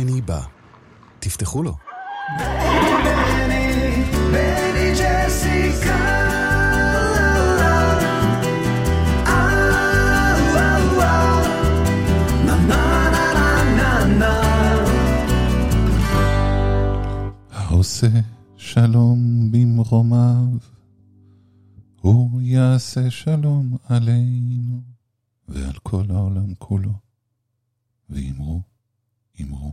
בני בא. תפתחו לו. בני, בני ג'סיקה העושה שלום במרומיו, הוא יעשה שלום עלינו ועל כל העולם כולו. ואמרו, אמרו,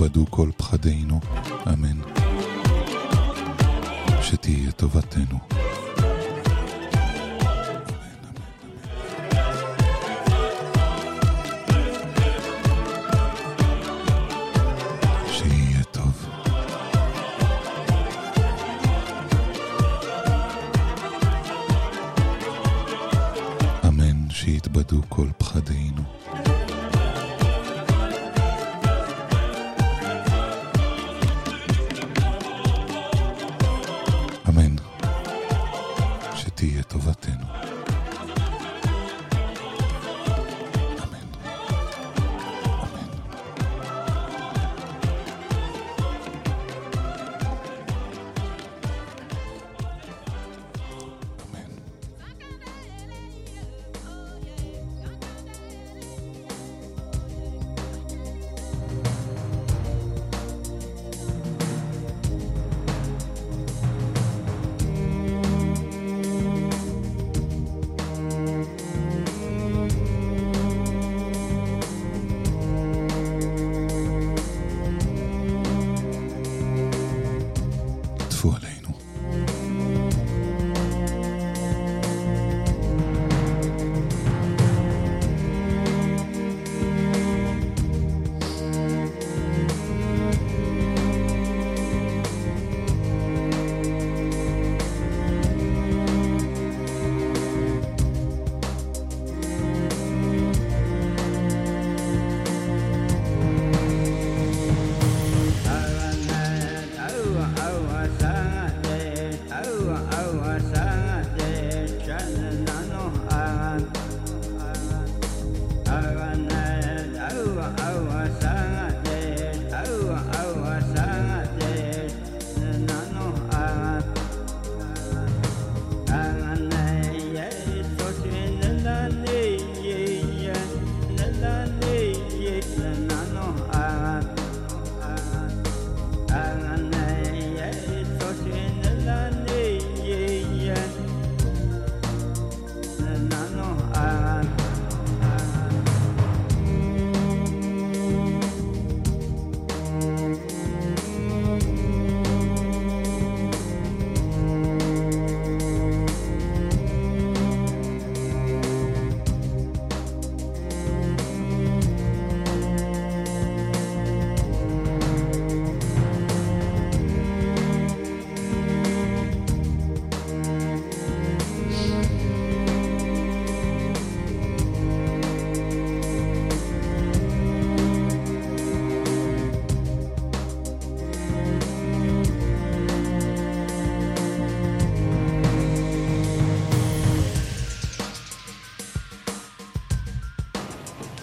שיתבדו כל פחדינו, אמן. שתהיה טובתנו.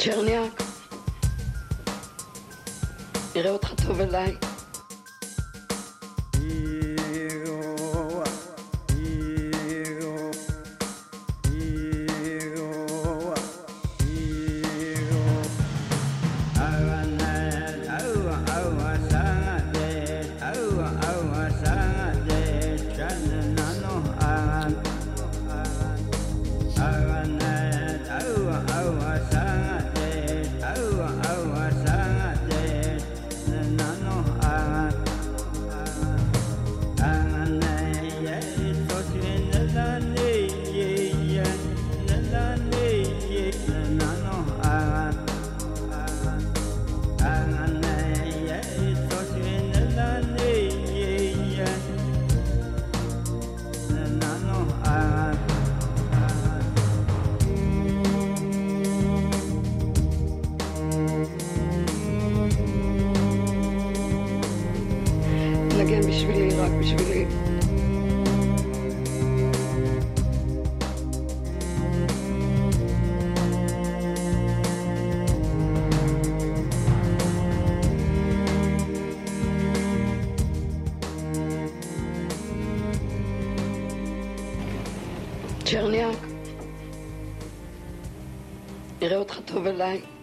Calpurnia. לנגן בשבילי, רק בשבילי. צ'רניאק, נראה אותך טוב אליי.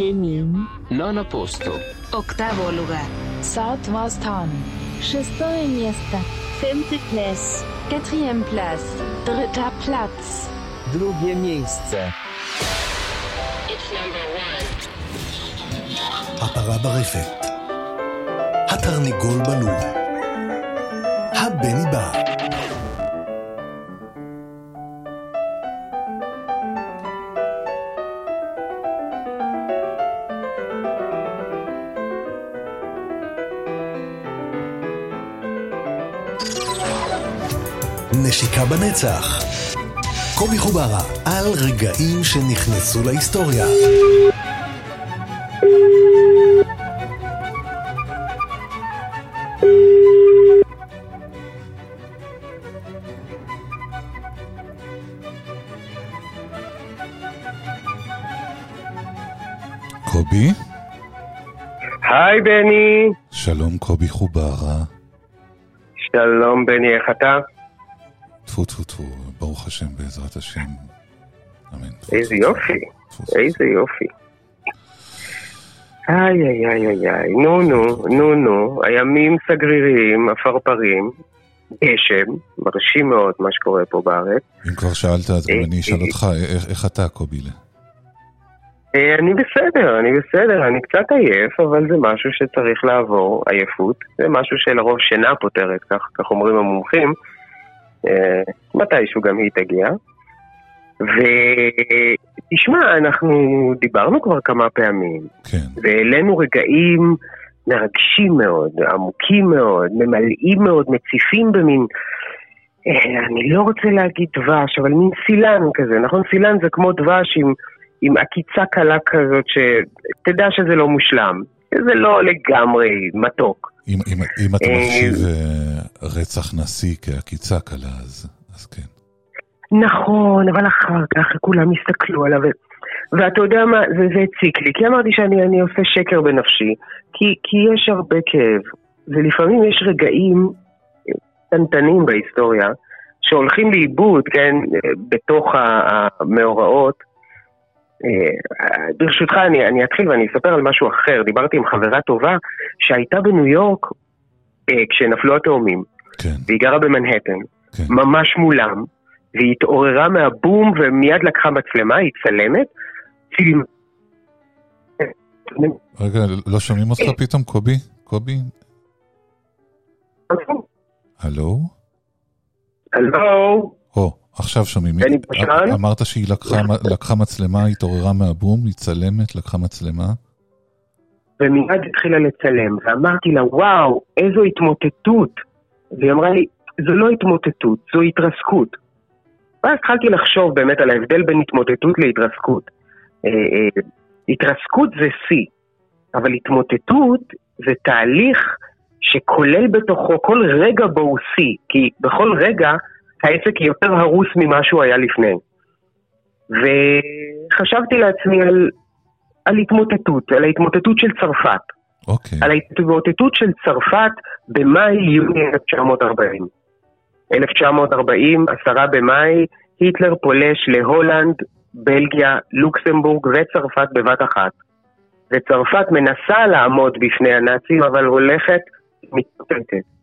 Siemień. Nono posto. Oktavo lugar. Satwa stan. Шестое место. Femte place. Quatrième place. Dritter Platz. Drugie miejsce. הפרה ברפת. התרנגול בלול. הבני בר. בנצח. קובי חוברה על רגעים שנכנסו להיסטוריה. קובי? היי בני, שלום קובי חוברה. שלום בני, איך אתה? טפו טפו טפו, ברוך השם בעזרת השם. אמן. איזה יופי. איזה יופי. איי איי איי איי איי, נו נו, נו נו, הימים סגריריים, עפרפרים, גשם, מרשים מאוד מה שקורה פה בארץ. אם כבר שאלת, אז גם אה, אני אשאל אה, אותך, איך- איך אתה קובילה? אה, אני בסדר, אני בסדר, אני קצת עייף, אבל זה משהו שצריך לעבור, עייפות. זה משהו שלרוב שינה פותרת, כך, כך אומרים המומחים. אה, מתישהו גם היא תגיע. ותשמע, אנחנו דיברנו כבר כמה פעמים, כן. והעלינו רגעים מרגשים מאוד, עמוקים מאוד, ממלאים מאוד, מציפים במין, אה, אני לא רוצה להגיד דבש, אבל מין סילן כזה, נכון? סילן זה כמו דבש עם, עם עקיצה קלה כזאת, שתדע שזה לא מושלם. זה לא לגמרי מתוק. אם, אם, אם אתה מחשיב אה, רצח נשיא כעקיצה קלה, אז, אז כן. נכון, אבל אחר כך כולם הסתכלו עליו. ואתה יודע מה, זה, זה הציק לי, כי אמרתי שאני אני עושה שקר בנפשי, כי, כי יש הרבה כאב, ולפעמים יש רגעים קטנטנים בהיסטוריה, שהולכים לאיבוד, כן, בתוך המאורעות. אה, ברשותך, אני, אני אתחיל ואני אספר על משהו אחר. דיברתי עם חברה טובה שהייתה בניו יורק אה, כשנפלו התאומים, כן, והיא גרה במנהטן, כן. ממש מולם, והיא התעוררה מהבום ומיד לקחה מצלמה, היא צלמת, צילמה. רגע, לא שומעים אותך פתאום, קובי? קובי? הלו? הלו, או, עכשיו שומעים. בני בשן? אמרת שהיא לקחה, לקחה מצלמה, התעוררה מהבום, היא צלמת, לקחה מצלמה. ומיד התחילה לצלם, ואמרתי לה, וואו, איזו התמוטטות. והיא אמרה לי, זו לא התמוטטות, זו התרסקות. ואז התחלתי לחשוב באמת על ההבדל בין התמוטטות להתרסקות. אה, אה, התרסקות זה שיא, אבל התמוטטות זה תהליך שכולל בתוכו כל רגע בו הוא שיא, כי בכל רגע העסק יותר הרוס ממה שהוא היה לפני. וחשבתי לעצמי על, על התמוטטות, על ההתמוטטות של צרפת. אוקיי. על ההתמוטטות של צרפת במאי-יוני 1940. 1940, עשרה במאי, היטלר פולש להולנד, בלגיה, לוקסמבורג וצרפת בבת אחת. וצרפת מנסה לעמוד בפני הנאצים, אבל הולכת מתמוטטת.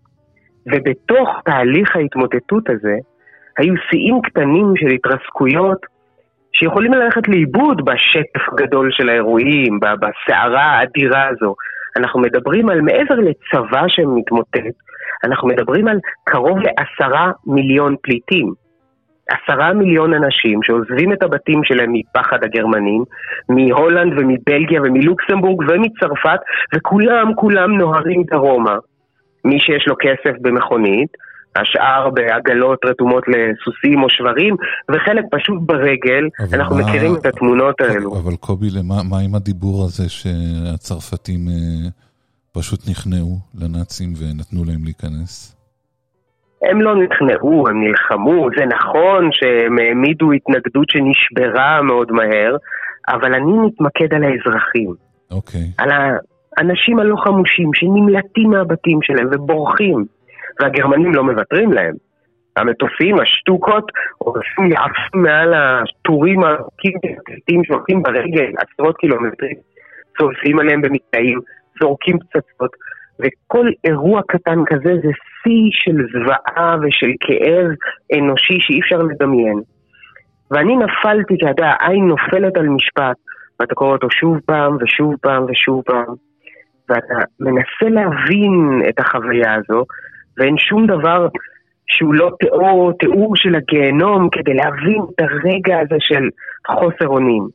ובתוך תהליך ההתמוטטות הזה, היו שיאים קטנים של התרסקויות שיכולים ללכת לאיבוד בשטף הגדול של האירועים, בסערה האדירה הזו. אנחנו מדברים על מעבר לצבא שמתמוטט, אנחנו מדברים על קרוב לעשרה מיליון פליטים. עשרה מיליון אנשים שעוזבים את הבתים שלהם מפחד הגרמנים, מהולנד ומבלגיה ומלוקסמבורג ומצרפת, וכולם כולם נוהרים דרומה. מי שיש לו כסף במכונית, השאר בעגלות רתומות לסוסים או שברים, וחלק פשוט ברגל, אנחנו מה... מכירים את התמונות האלו. אבל קובי, למה, מה עם הדיבור הזה שהצרפתים אה, פשוט נכנעו לנאצים ונתנו להם להיכנס? הם לא נכנעו, הם נלחמו, זה נכון שהם העמידו התנגדות שנשברה מאוד מהר, אבל אני מתמקד על האזרחים. אוקיי. Okay. על האנשים הלא חמושים שנמלטים מהבתים שלהם ובורחים. והגרמנים לא מוותרים להם. המטוסים, השטוקות, עושים יעפים מעל הטורים הארוכים שהולכים ברגל עשרות קילומטרים, צורפים עליהם במקטעים, זורקים פצצות, וכל אירוע קטן כזה זה שיא של זוועה ושל כאב אנושי שאי אפשר לדמיין. ואני נפלתי, אתה יודע, העין נופלת על משפט, ואתה קורא אותו שוב פעם ושוב פעם ושוב פעם, ואתה מנסה להבין את החוויה הזו, ואין שום דבר שהוא לא תיאור, תיאור של הגיהנום כדי להבין את הרגע הזה של חוסר אונים.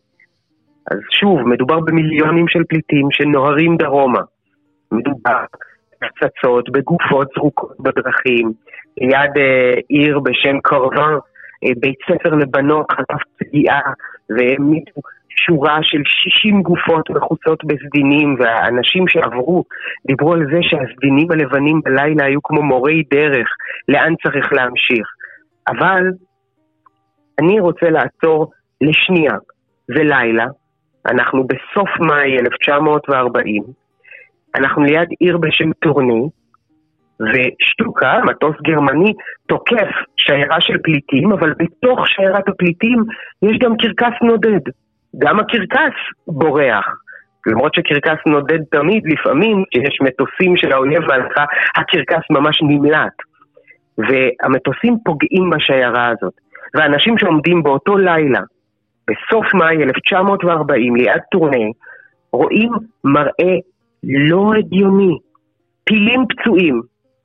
אז שוב, מדובר במיליונים של פליטים שנוהרים דרומה. מדובר בפצצות, בגופות זרוקות בדרכים, ליד אה, עיר בשם קרבן, אה, בית ספר לבנות חטף פגיעה והעמידו שורה של 60 גופות מחוצות בסדינים, והאנשים שעברו דיברו על זה שהסדינים הלבנים בלילה היו כמו מורי דרך, לאן צריך להמשיך. אבל אני רוצה לעצור לשנייה. זה לילה, אנחנו בסוף מאי 1940, אנחנו ליד עיר בשם טורני, ושטוקה, מטוס גרמני, תוקף שיירה של פליטים, אבל בתוך שיירת הפליטים יש גם קרקס נודד. גם הקרקס בורח. למרות שקרקס נודד תמיד, לפעמים, כשיש מטוסים של האויב בהלכה, הקרקס ממש נמלט. והמטוסים פוגעים בשיירה הזאת. ואנשים שעומדים באותו לילה, בסוף מאי 1940, ליד טורנה, רואים מראה לא הגיוני. פילים פצועים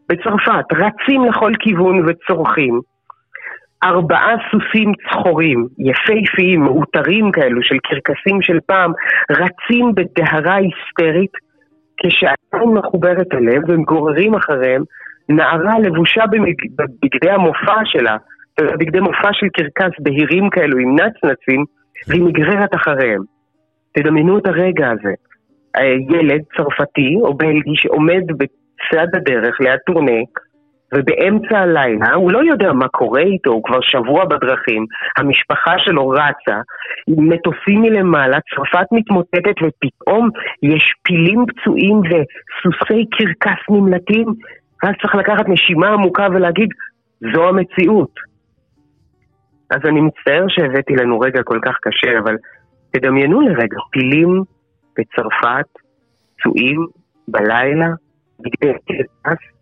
בצרפת רצים לכל כיוון וצורכים. ארבעה סוסים צחורים, יפהפיים, מאותרים כאלו, של קרקסים של פעם, רצים בדהרה היסטרית, כשעדיין מחוברת אליהם, והם גוררים אחריהם נערה לבושה בבגדי המופע שלה, בגדי מופע של קרקס בהירים כאלו עם נצנצים, והיא נגררת אחריהם. תדמיינו את הרגע הזה. ילד צרפתי או בלגי שעומד בצד הדרך ליד טורנק, ובאמצע הלילה, הוא לא יודע מה קורה איתו, הוא כבר שבוע בדרכים, המשפחה שלו רצה, מטוסים מלמעלה, צרפת מתמוטטת ופתאום יש פילים פצועים וסוסי קרקס נמלטים, ואז צריך לקחת נשימה עמוקה ולהגיד, זו המציאות. אז אני מצטער שהבאתי לנו רגע כל כך קשה, אבל תדמיינו לרגע, פילים בצרפת, פצועים, בלילה, בגדי קרקס,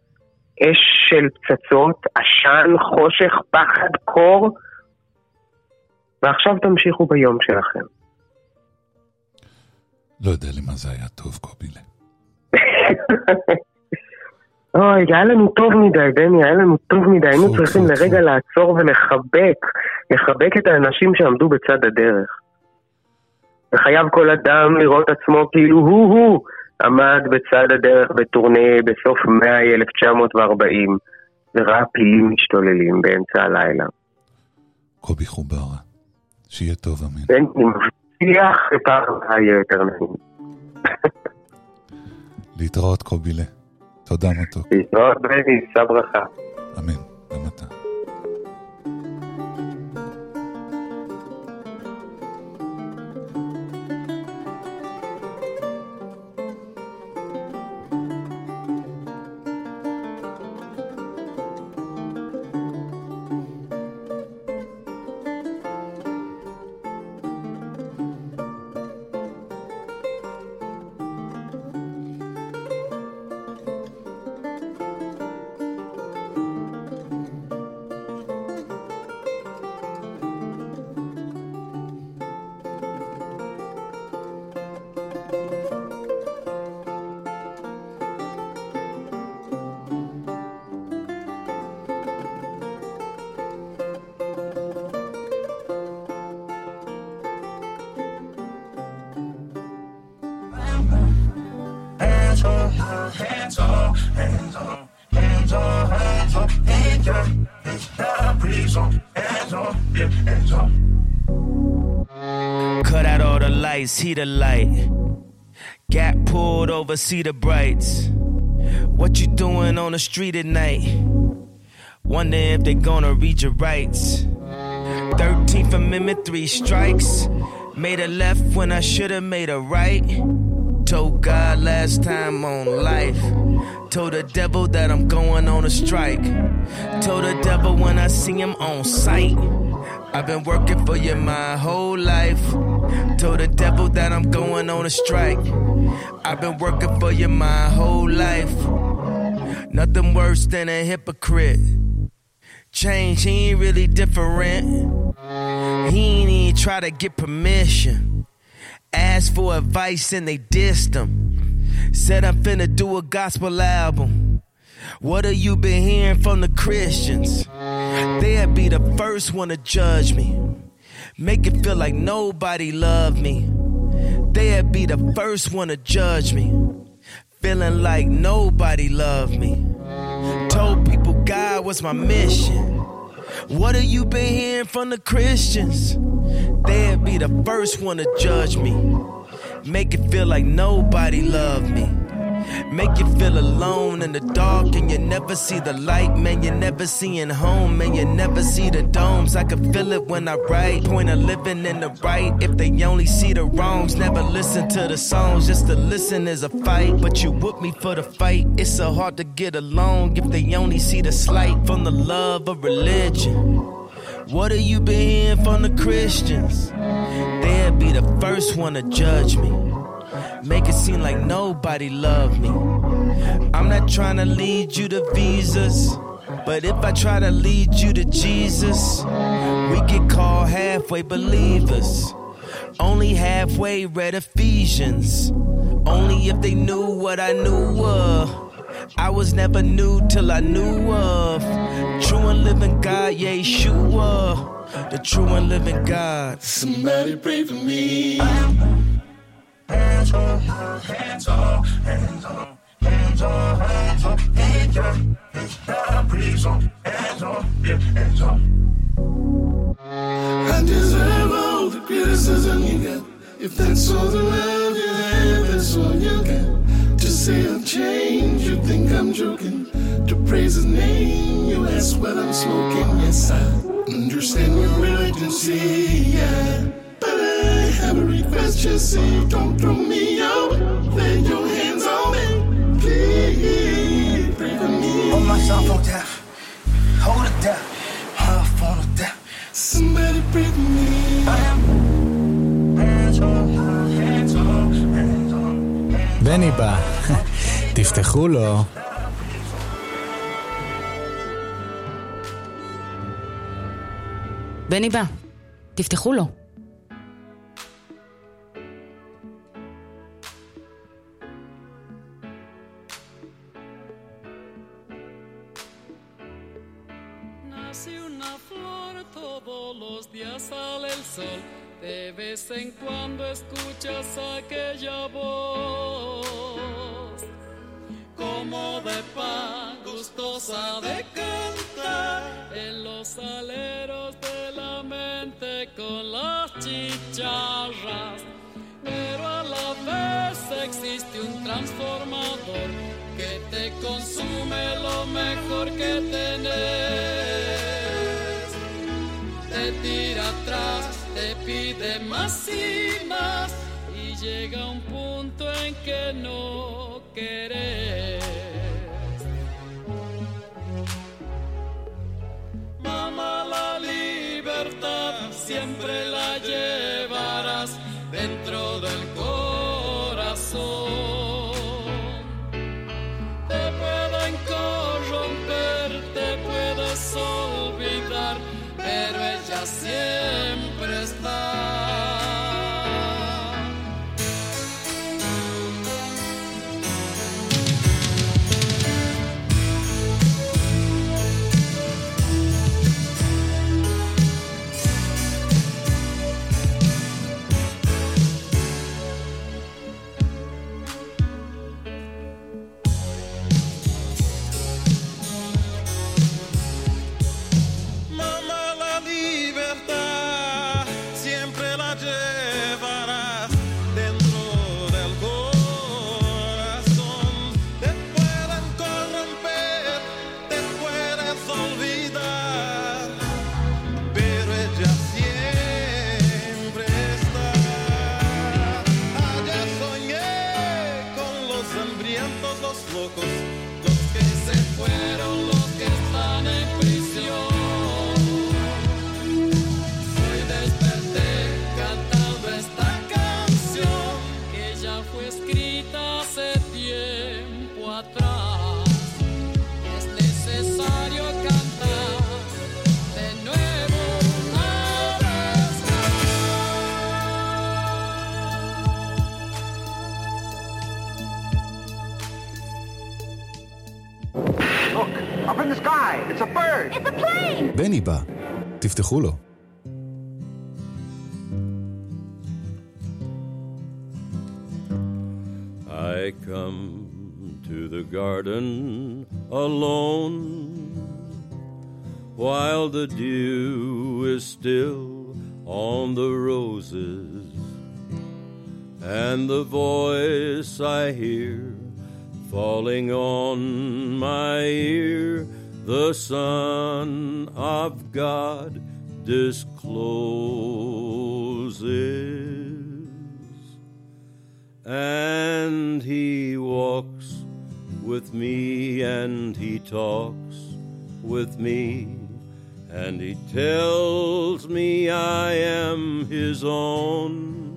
אש של פצצות, עשן, חושך, פחד, קור, ועכשיו תמשיכו ביום שלכם. לא יודע למה זה היה טוב, קובילה. אוי, היה לנו טוב מדי, בני, היה לנו טוב מדי. היינו צריכים לרגע לעצור ולחבק, לחבק את האנשים שעמדו בצד הדרך. וחייב כל אדם לראות עצמו כאילו הוא-הוא עמד בצד הדרך בטורנה בסוף מאי 1940 וראה פילים משתוללים באמצע הלילה. קובי חוברה, שיהיה טוב אמן. אני מבטיח שפעם יהיה יותר נעים. להתראות קובילה. תודה מתוק. להתראות בני, שא ברכה. Over, see the brights. What you doing on the street at night? Wonder if they gonna read your rights. 13th Amendment, three strikes. Made a left when I should've made a right. Told God last time on life. Told the devil that I'm going on a strike. Told the devil when I see him on sight. I've been working for you my whole life. Told the devil that I'm going on a strike. I've been working for you my whole life. Nothing worse than a hypocrite. Change, he ain't really different. He ain't even try to get permission. Asked for advice and they dissed him. Said I'm finna do a gospel album. What have you been hearing from the Christians? They'd be the first one to judge me. Make it feel like nobody loved me. They'd be the first one to judge me. Feeling like nobody loved me. Told people God was my mission. What have you been hearing from the Christians? They'd be the first one to judge me. Make it feel like nobody loved me. Make you feel alone in the dark and you never see the light, man. You're never seeing home, man. You never see the domes. I can feel it when I write. Point of living in the right. If they only see the wrongs, never listen to the songs. Just to listen is a fight, but you whoop me for the fight. It's so hard to get along if they only see the slight from the love of religion. What have you been hearing from the Christians? They'll be the first one to judge me. Make it seem like nobody loved me. I'm not trying to lead you to visas. But if I try to lead you to Jesus, we get called halfway believers. Only halfway read Ephesians. Only if they knew what I knew of. I was never new till I knew of. True and living God, Yeshua. The true and living God. Somebody pray for me. Hands on, hands on, hands on, hands on, hands on, hands on, hands on, hands on, yeah, hands on. I deserve all the criticism you got. If that's all the love you have, that's all you got. To say I've changed, you think I'm joking. To praise his name, you ask what I'm smoking. Yes, I understand your reluctancy, yeah. I request, just say, don't throw me out. Lay your hands on me, please. Pray for me. Hold myself on down. Hold it down. On it down. Somebody pray for me. בני בא, תפתחו לו. בני בא, תפתחו לו. De vez en cuando escuchas aquella voz, como de pan, gustosa de cantar, en los aleros de la mente con las chicharras. Pero a la vez existe un transformador que te consume lo mejor que tenés. Te tira atrás, pide más y más y llega un punto en que no querés. Mamá, la libertad siempre la llevarás dentro del corazón. plane. בני בא, תפתחו לו. I come to the garden alone while the dew is still on the roses and the voice I hear falling on my ear the Son of God discloses and he walks with me and he talks with me and he tells me I am his own.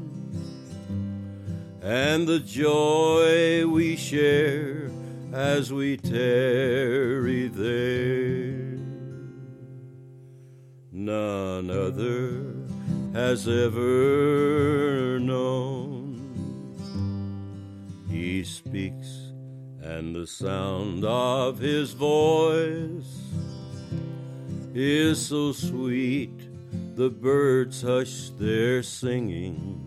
And the joy we share as we tarry there. None other has ever known. He speaks, and the sound of his voice is so sweet, the birds hush their singing,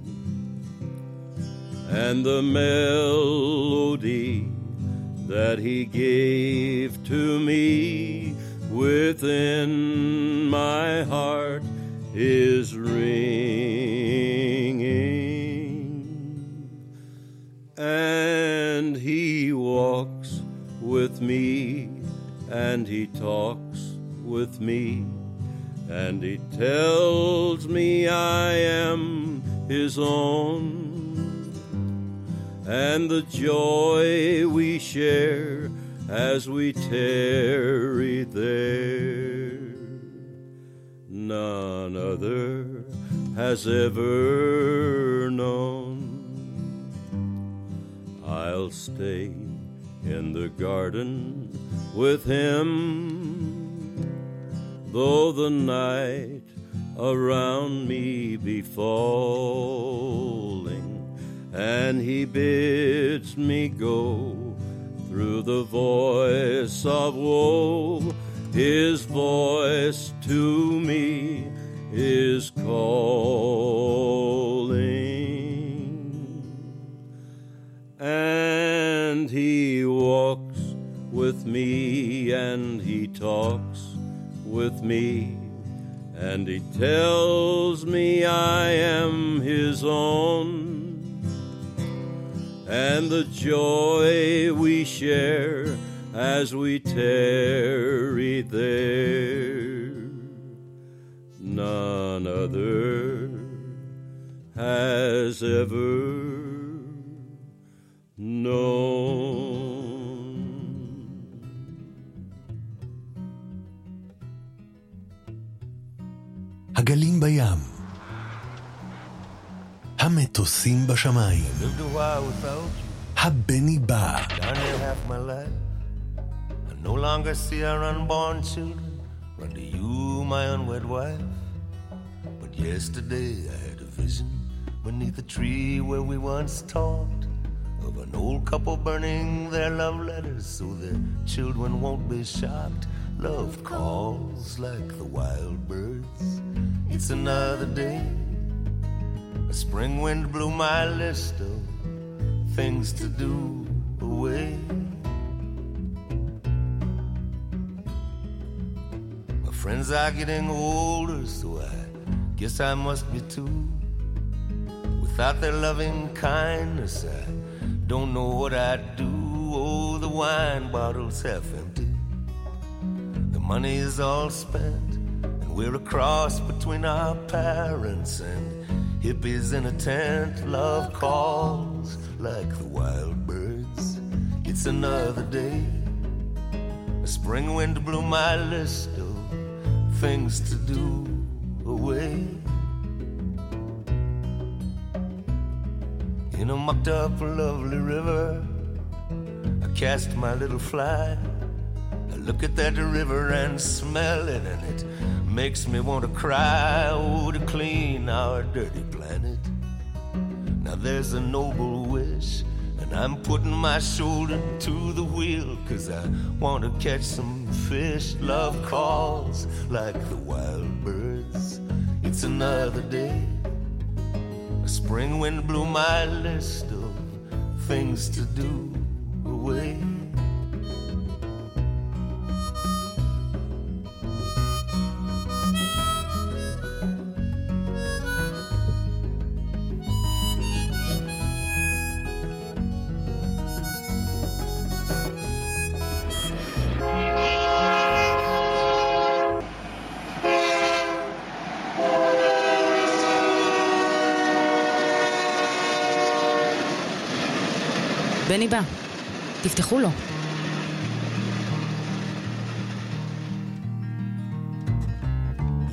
and the melody that he gave to me within my heart is ringing. And he walks with me and he talks with me and he tells me I am his own and the joy we share as we tarry there. None other has ever known. I'll stay in the garden with him, though the night around me be falling, and he bids me go through the voice of woe. His voice to me is calling. And he walks with me and he talks with me and he tells me I am his own and the joy we share as we tarry there. None other has ever known. הגלים בים. המטוסים בשמיים. Lived a while without you, הבני בא. down here half my life. I no longer see our unborn children. Run to you, my unwed wife. But yesterday I had a vision beneath a tree where we once talked of an old couple burning their love letters so their children won't be shocked. Love calls like the wild birds. It's another day. a spring wind blew my list of things to do away. My friends are getting older, so I guess I must be too. Without their loving kindness, I don't know what I'd do. Oh, the wine bottle's half empty. The money is all spent, and we're a cross between our parents and hippies in a tent. Love calls like the wild birds. It's another day. A spring wind blew my list of things to do away. In a mucked up, lovely river, I cast my little fly. I look at that river and smell it, and it makes me want to cry. Oh, to clean our dirty planet. Now there's a noble wish, and I'm putting my shoulder to the wheel, cause I want to catch some fish. Love calls like the wild birds. It's another day. A spring wind blew my list of things to do away. תפתחו לו.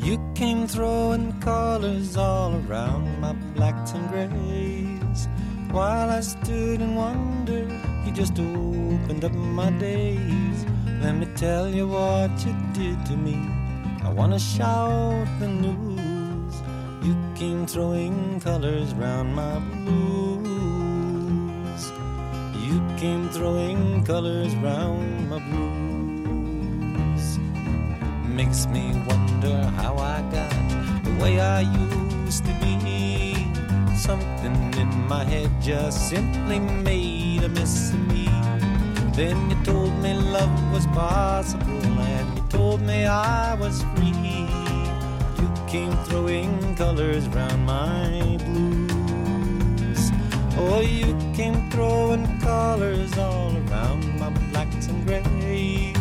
You came throwing colors all around my blacks and grays. While I stood in wonder, you just opened up my days. Let me tell you what you did to me. I wanna shout the news. You came throwing colors round my came throwing colors round my blues. Makes me wonder how I got the way I used to be. Something in my head just simply made a mess of me. Then you told me love was possible, and you told me I was free. You came throwing colors round my blues. Oh, you came throwing colors all around my blacks and grays.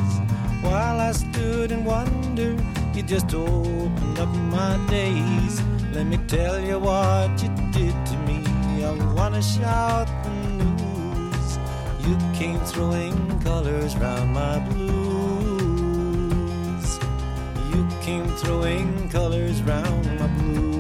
While I stood in wonder, you just opened up my days. Let me tell you what you did to me. I wanna shout the news. You came throwing colors round my blues. You came throwing colors round my blues.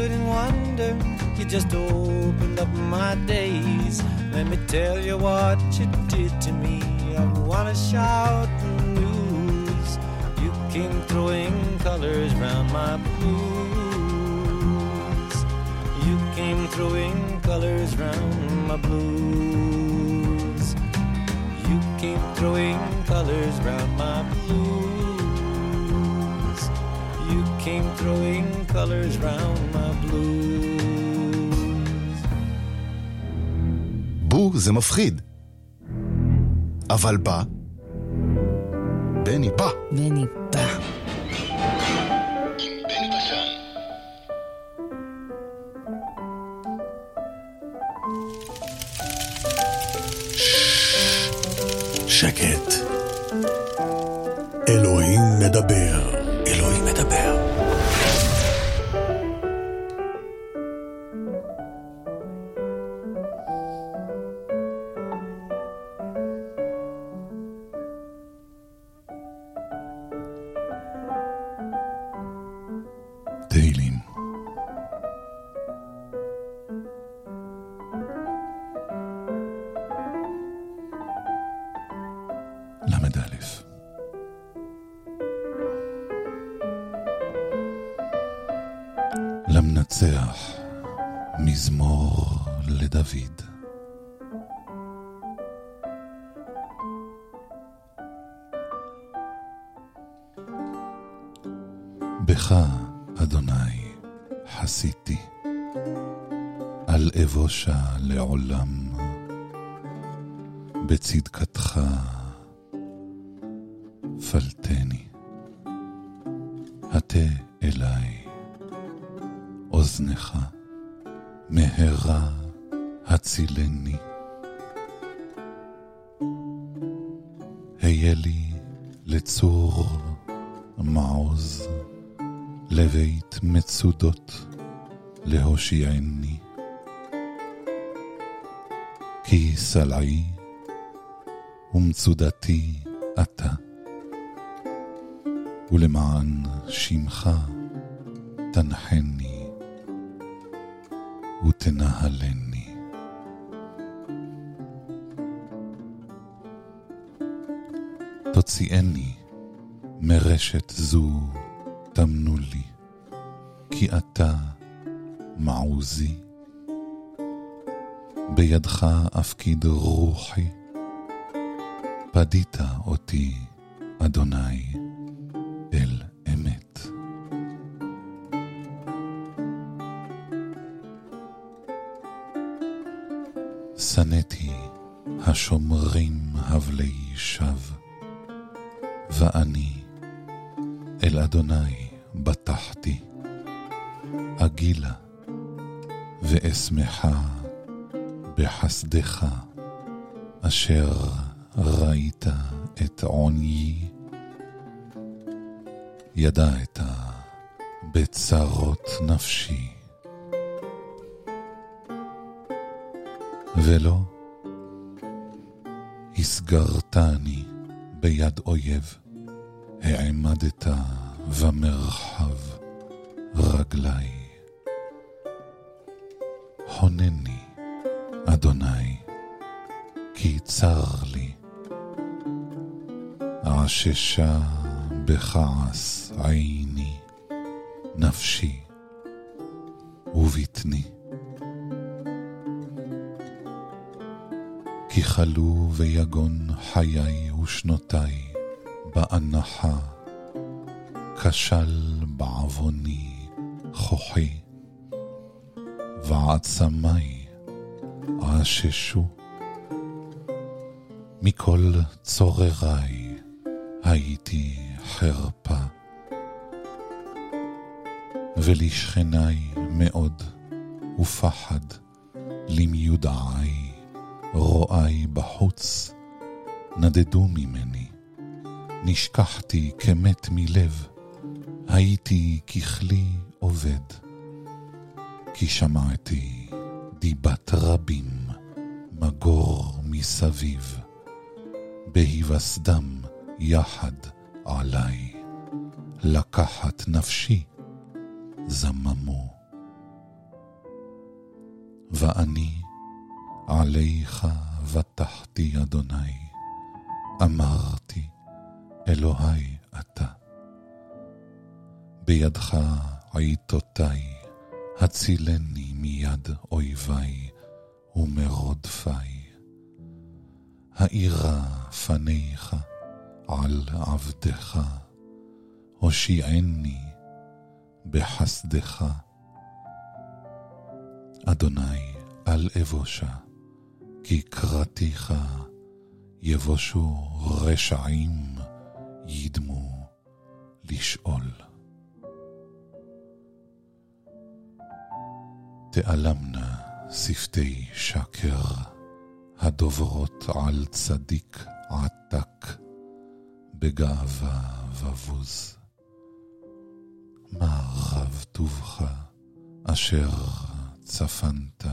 In wonder, you just opened up my days. Let me tell you what you did to me. I wanna shout the news. You came throwing colors round my blues. You came throwing colors round my blues. You came throwing colors round my blues. Came throwing colors round my blues. בור זה מפחיד. אבל בא, בני בא. בני בא. שקט. בצדקתך פלטני. הטה אליי אוזנך, מהרה הצילני. היה לי לצור מעוז, לבית מצודות להושיעני. כי סלעי ומצודתי אתה, ולמען שמך תנחני ותנהלני. תוציאני מרשת זו טמנו לי, כי אתה מעוזי. בידך אפקיד רוחי, פדית אותי, אדוני, אל אמת. שנאתי השומרים הבלי שווא, ואני אל אדוני בטחתי, אגילה ואשמחה בחסדך, אשר ראית את עוניי, ידעת בצרות נפשי. ולא הסגרתני ביד אויב, העמדת במרחב רגלי. חונני, אדוני, כי צר לי. עששה בכעס עיני, נפשי ובטני. כי חלו ויגון חיי ושנותיי באנחה, כשל בעווני כוחי, ועצמי עששו. מכל צורריי הייתי חרפה, ולשכניי מאוד ופחד למיודעי. רואי בחוץ נדדו ממני, נשכחתי כמת מלב, הייתי ככלי עובד, כי שמעתי דיבת רבים, מגור מסביב, בהיווסדם יחד עליי, לקחת נפשי זממו. ואני עליך בטחתי, אדוני, אמרתי, אלוהי אתה. בידך עיתותי, הצילני מיד אויבי ומרודפי. האירה פניך על עבדך, הושיעני בחסדך. אדוני, אל אבושה, כי קראתיך יבושו רשעים ידמו לשאול. תעלמנה שפתי שקר, הדוברות על צדיק עתק, בגאווה ובוז. מה רב טובך אשר צפנת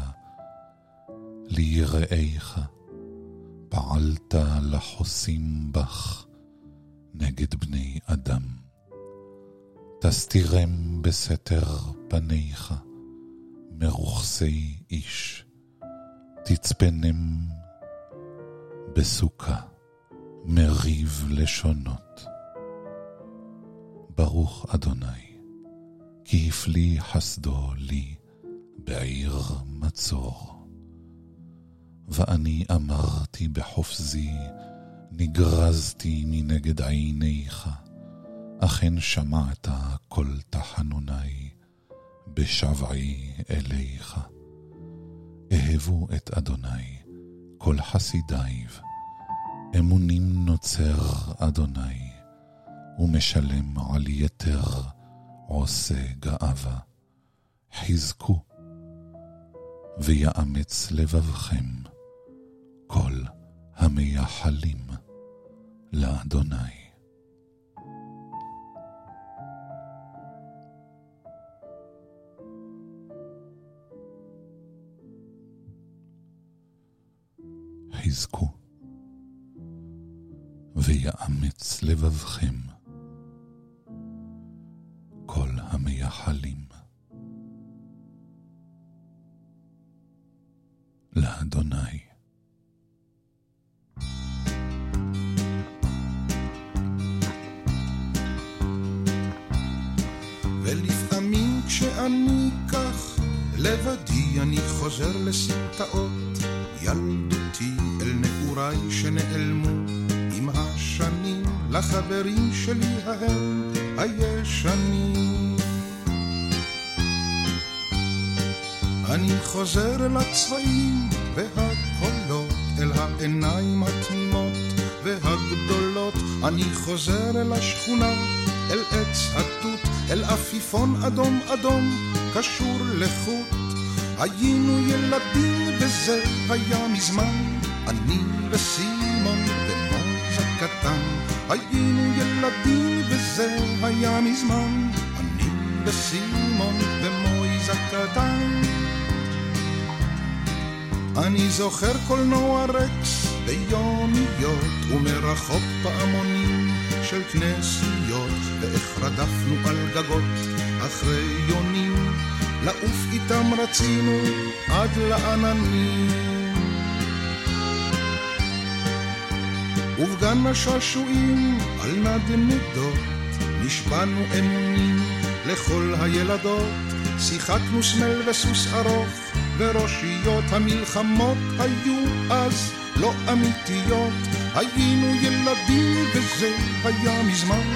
ליראיך, פעלת לחוסים בך נגד בני אדם. תסתירם בסתר פניך, מרוכסי איש, תצפנם בסוכה, מריב לשונות. ברוך אדוני, כי הפליא חסדו לי בעיר מצור. ואני אמרתי בחופזי, נגרזתי מנגד עיניך, אכן שמעת כל תחנוני, בשבעי אליך. אהבו את אדוני, כל חסידיו, אמונים נוצר אדוני, ומשלם על יתר עושה גאווה. חזקו, ויאמץ לבבכם כל המייחלים לאדוני. חזקו, ויאמץ לבבכם כל המייחלים לאדוני. ולפעמים כשאני כך לבדי אני חוזר לסמטאות ילדותי אל נעוריי שנעלמו עם השנים לחברים שלי ההם הישנים. אני חוזר אל הצבעים והקולות, אל העיניים התמימות והגדולות. אני חוזר אל השכונה, אל עץ התות, אל עפיפון אדום אדום, קשור לחוט. היינו ילדים וזה היה מזמן, אני וסימון הקטן. היינו ילדים וזה היה מזמן, אני וסימון ומויז הקטן. אני זוכר קולנוע רקס ביומיות ומרחוק פעמונים של כנסיות ואיך רדפנו על גגות אחרי יונים לעוף איתם רצינו עד לעננים ובגן השעשועים על נדנדות נשבענו אמונים לכל הילדות. שיחקנו סמל וסוס ארוך וראשיות המלחמות היו אז לא אמיתיות. היינו ילדים וזה היה מזמן.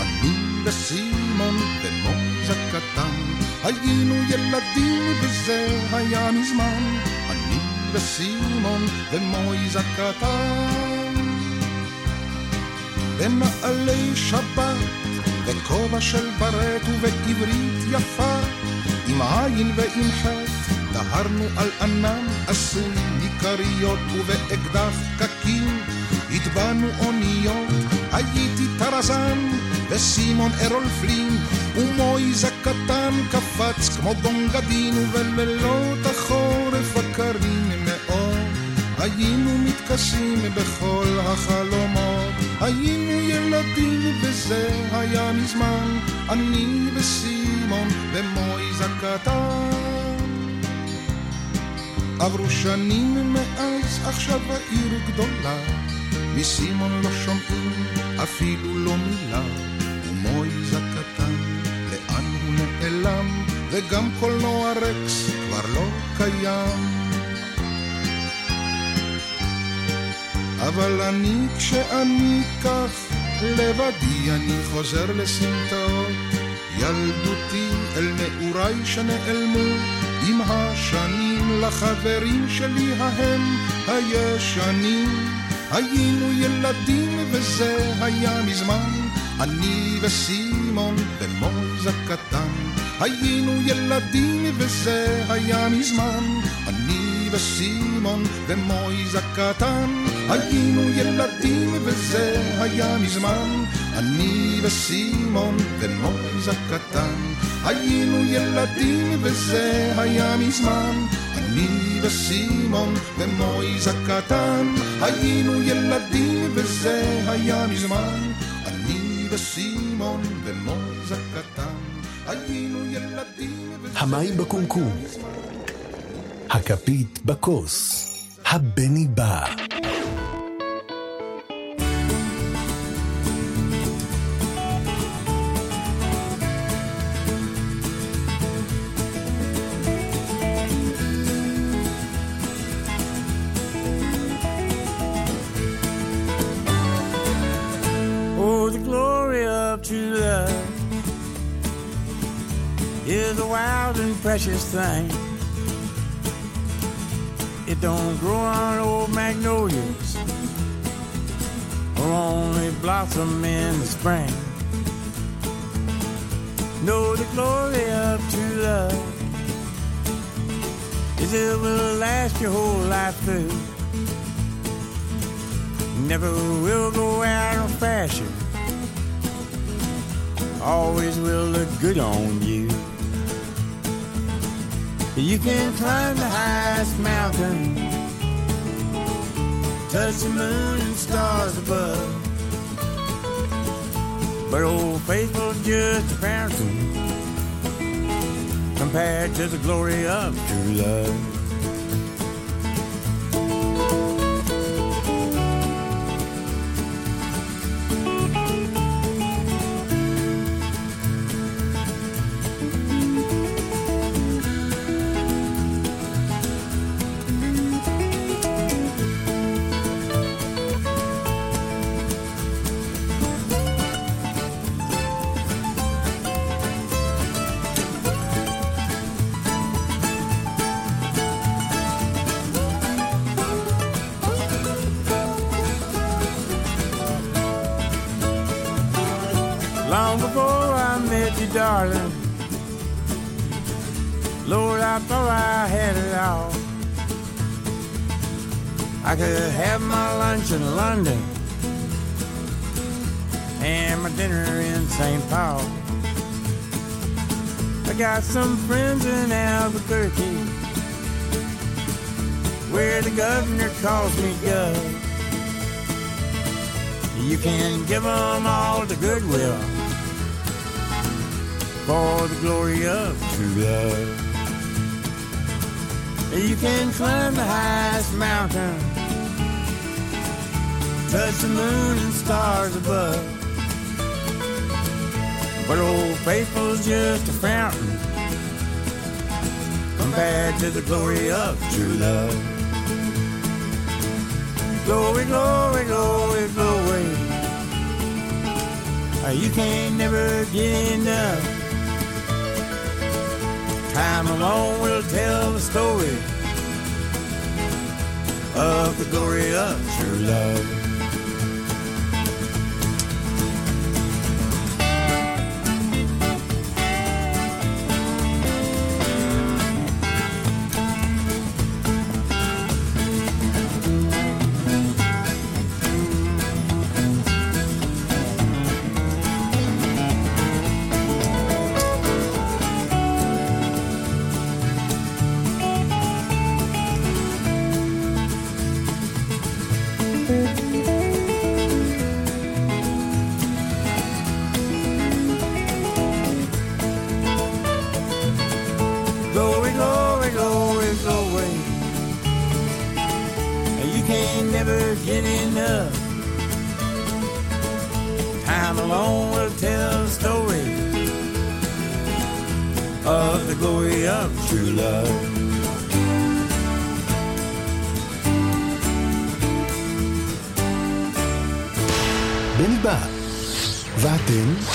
אני וסימון ומויז הקטן היינו ילדים וזה היה מזמן. אני וסימון ומויז הקטן בנעלי שבת בכובע של ברט ובעברית יפה. עם עין ועם חטא דהרנו על ענן עשוי מכריות ובאקדח קקים. הטבענו אוניות הייתי טרזן וסימון ארול פלין, ומויז הקטן קפץ כמו בונגדין, ובלילות החורף הקרים מאוד, היינו מתכסים בכל החלומות, היינו ילדים וזה היה מזמן, אני וסימון ומויז הקטן. עברו שנים מאז, עכשיו העיר גדולה, מסימון לא שומעים אפילו לא מילה, ומויז הקטן, לאן הוא נעלם, וגם קולנוע רקס כבר לא קיים. אבל אני, כשאני כך לבדי, אני חוזר לסמטאות ילדותי אל נעוריי שנעלמו עם השנים לחברים שלי ההם הישנים. היינו ילדים וזה היה מזמן, אני וסימון ומויז הקטן. היינו ילדים וזה היה מזמן, אני וסימון ומויז הקטן. היינו ילדים וזה היה מזמן, אני וסימון ומויז הקטן. היינו ילדים וזה היה מזמן, אני וסימון ומויז הקטן. היינו ילדים וזה היה מזמן, אני וסימון ומויז הקטן. היינו ילדים וזה... המים בקומקום, הכפית בכוס, הבני בא. Precious thing. It don't grow on old magnolias or only blossom in the spring. No, the glory of true love is it will last your whole life through. Never will go out of fashion. Always will look good on you. You can climb the highest mountain, touch the moon and stars above. But old faithful just a fountain compared to the glory of true love. Long before I met you, darling. Lord, I thought I had it all. I could have my lunch in London and my dinner in St. Paul. I got some friends in Albuquerque where the governor calls me Gov. You can give 'em all the goodwill for the glory of true love. You can climb the highest mountain, touch the moon and stars above. But old faithful's just a fountain compared to the glory of true love. Glory, glory, glory, glory. You can't never get enough. Time alone will tell the story of the glory of true love. up. Time alone will tell the story of the glory of true love. בני בא, ואתם?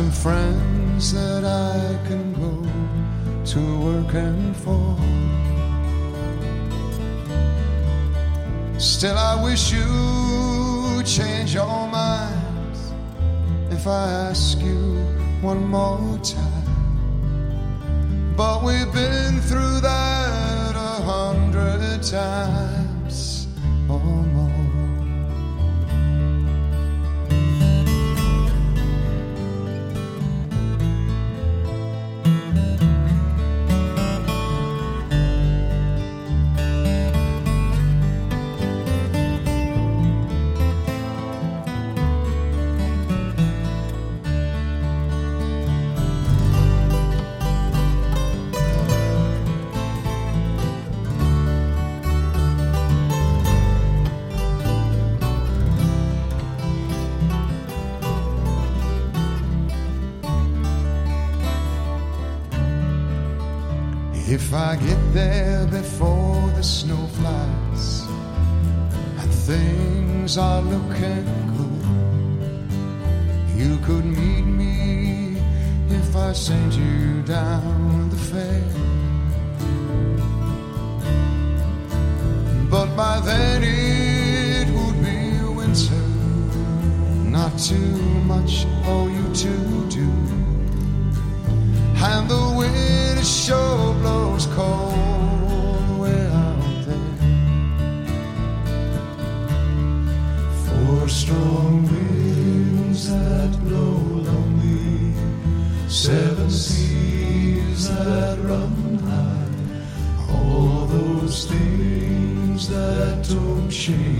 Some friends that I can go to work and for. Still, I wish you'd change your minds if I ask you one more time. But we've been through that a hundred times If I get there before the snow flies and things are looking good, you could meet me if I send you down the fair. But by then it would be winter, not too much for you to do. And the wind it sure blows cold way out there. Four strong winds that blow lonely, seven seas that run high, all those things that don't change,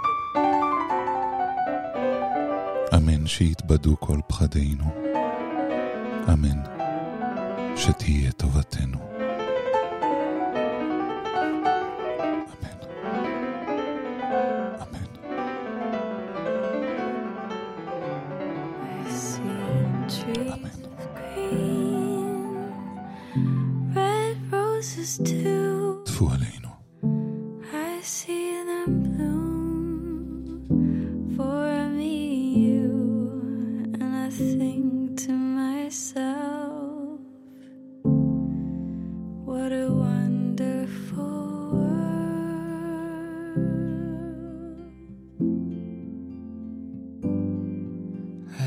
שיתבדו כל פחדינו, אמן. שתהיה טובתנו.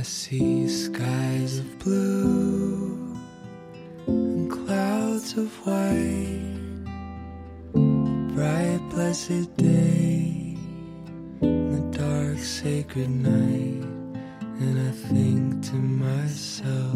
see skies of blue and clouds of white, bright, blessed day, and the dark, sacred night, and I think to myself.